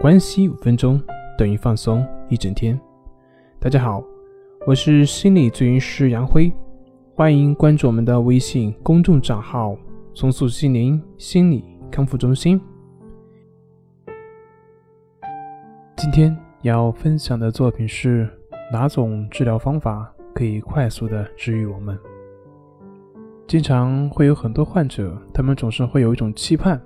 关系五分钟等于放松一整天。大家好，我是心理咨询师杨辉，欢迎关注我们的微信公众账号“松塑心灵心理康复中心”。今天要分享的作品是哪种治疗方法可以快速的治愈我们？经常会有很多患者，他们总是会有一种期盼。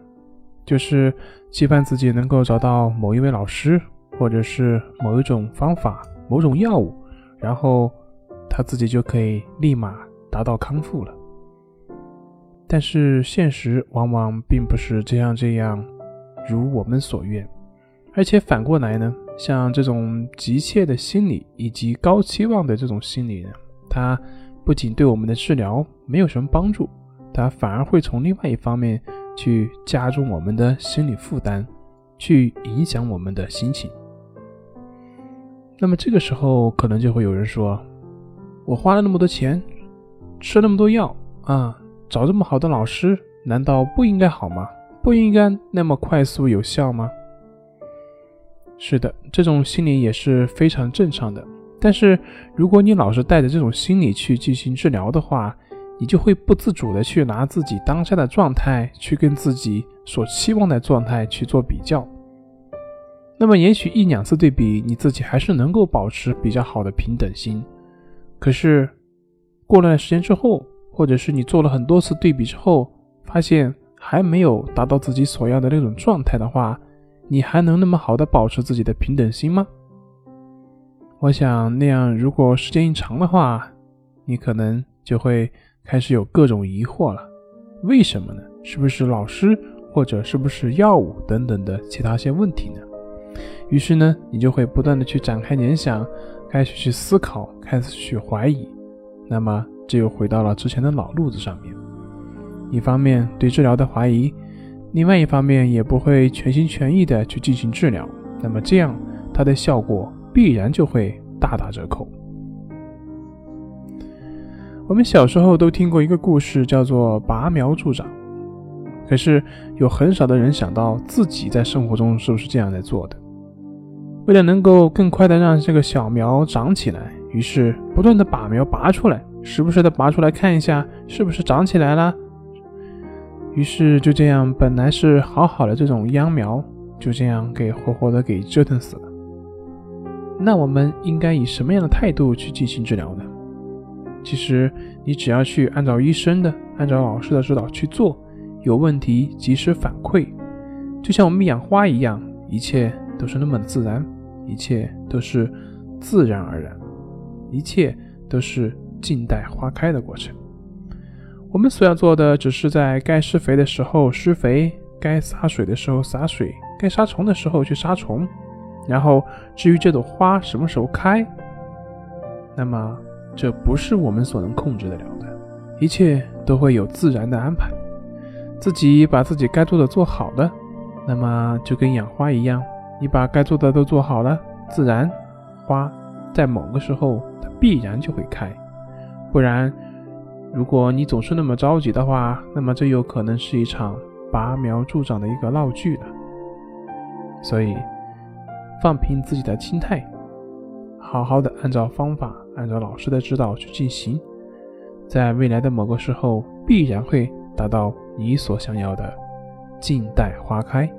就是期盼自己能够找到某一位老师，或者是某一种方法、某种药物，然后他自己就可以立马达到康复了。但是现实往往并不是这样这样，如我们所愿。而且反过来呢，像这种急切的心理以及高期望的这种心理呢，它不仅对我们的治疗没有什么帮助，它反而会从另外一方面。去加重我们的心理负担，去影响我们的心情。那么这个时候，可能就会有人说：“我花了那么多钱，吃那么多药啊，找这么好的老师，难道不应该好吗？不应该那么快速有效吗？”是的，这种心理也是非常正常的。但是如果你老是带着这种心理去进行治疗的话，你就会不自主的去拿自己当下的状态去跟自己所期望的状态去做比较，那么也许一两次对比，你自己还是能够保持比较好的平等心。可是过了段时间之后，或者是你做了很多次对比之后，发现还没有达到自己所要的那种状态的话，你还能那么好的保持自己的平等心吗？我想那样，如果时间一长的话，你可能就会。开始有各种疑惑了，为什么呢？是不是老师或者是不是药物等等的其他些问题呢？于是呢，你就会不断的去展开联想，开始去思考，开始去怀疑。那么这又回到了之前的老路子上面。一方面对治疗的怀疑，另外一方面也不会全心全意的去进行治疗。那么这样它的效果必然就会大打折扣。我们小时候都听过一个故事，叫做拔苗助长。可是有很少的人想到自己在生活中是不是这样在做的。为了能够更快的让这个小苗长起来，于是不断的把苗拔出来，时不时的拔出来看一下是不是长起来了。于是就这样，本来是好好的这种秧苗，就这样给活活的给折腾死了。那我们应该以什么样的态度去进行治疗呢？其实你只要去按照医生的、按照老师的指导去做，有问题及时反馈，就像我们养花一样，一切都是那么的自然，一切都是自然而然，一切都是静待花开的过程。我们所要做的，只是在该施肥的时候施肥，该洒水的时候洒水，该杀虫的时候去杀虫。然后至于这朵花什么时候开，那么。这不是我们所能控制得了的，一切都会有自然的安排。自己把自己该做的做好了，那么就跟养花一样，你把该做的都做好了，自然花在某个时候它必然就会开。不然，如果你总是那么着急的话，那么这有可能是一场拔苗助长的一个闹剧了。所以，放平自己的心态。好好的按照方法，按照老师的指导去进行，在未来的某个时候，必然会达到你所想要的静待花开。